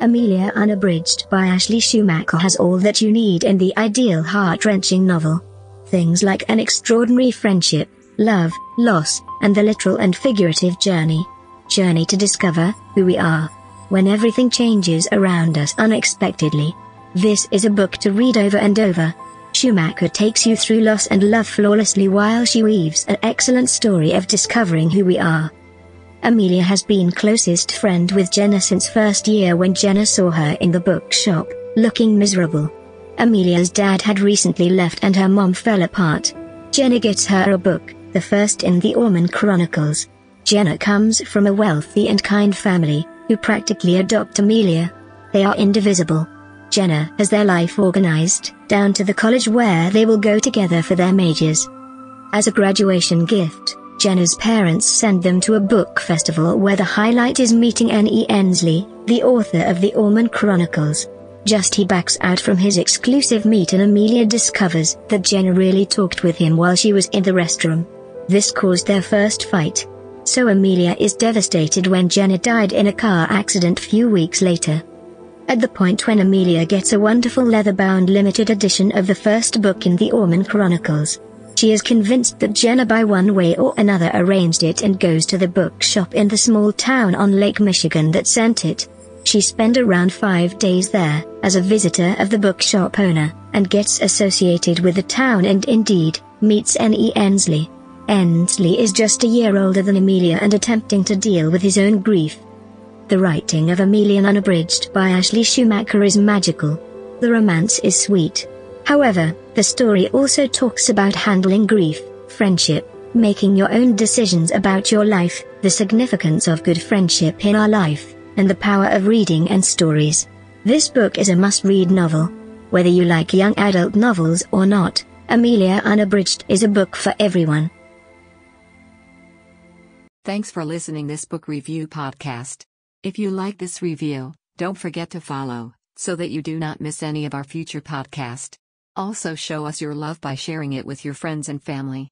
Amelia Unabridged by Ashley Schumacher has all that you need in the ideal heart-wrenching novel. Things like an extraordinary friendship, love, loss, and the literal and figurative journey. Journey to discover who we are. When everything changes around us unexpectedly. This is a book to read over and over. Schumacher takes you through loss and love flawlessly while she weaves an excellent story of discovering who we are. Amelia has been closest friend with Jenna since first year when Jenna saw her in the bookshop, looking miserable. Amelia's dad had recently left and her mom fell apart. Jenna gets her a book, the first in the Ormond Chronicles. Jenna comes from a wealthy and kind family, who practically adopt Amelia. They are indivisible. Jenna has their life organized, down to the college where they will go together for their majors. As a graduation gift, Jenna's parents send them to a book festival where the highlight is meeting N.E. Endsley, the author of the Ormond Chronicles. Just he backs out from his exclusive meet and Amelia discovers that Jenna really talked with him while she was in the restroom. This caused their first fight. So Amelia is devastated when Jenna died in a car accident few weeks later. At the point when Amelia gets a wonderful leather-bound limited edition of the first book in the Ormond Chronicles, she is convinced that Jenna by one way or another arranged it and goes to the bookshop in the small town on Lake Michigan that sent it. She spent around five days there, as a visitor of the bookshop owner, and gets associated with the town and indeed, meets N.E. Endsley. Endsley is just a year older than Amelia and attempting to deal with his own grief. The writing of Amelia Unabridged by Ashley Schumacher is magical. The romance is sweet, However, the story also talks about handling grief, friendship, making your own decisions about your life, the significance of good friendship in our life, and the power of reading and stories. This book is a must-read novel. Whether you like young adult novels or not, Amelia Unabridged is a book for everyone. Thanks for listening this book review podcast. If you like this review, don't forget to follow so that you do not miss any of our future podcast. Also show us your love by sharing it with your friends and family.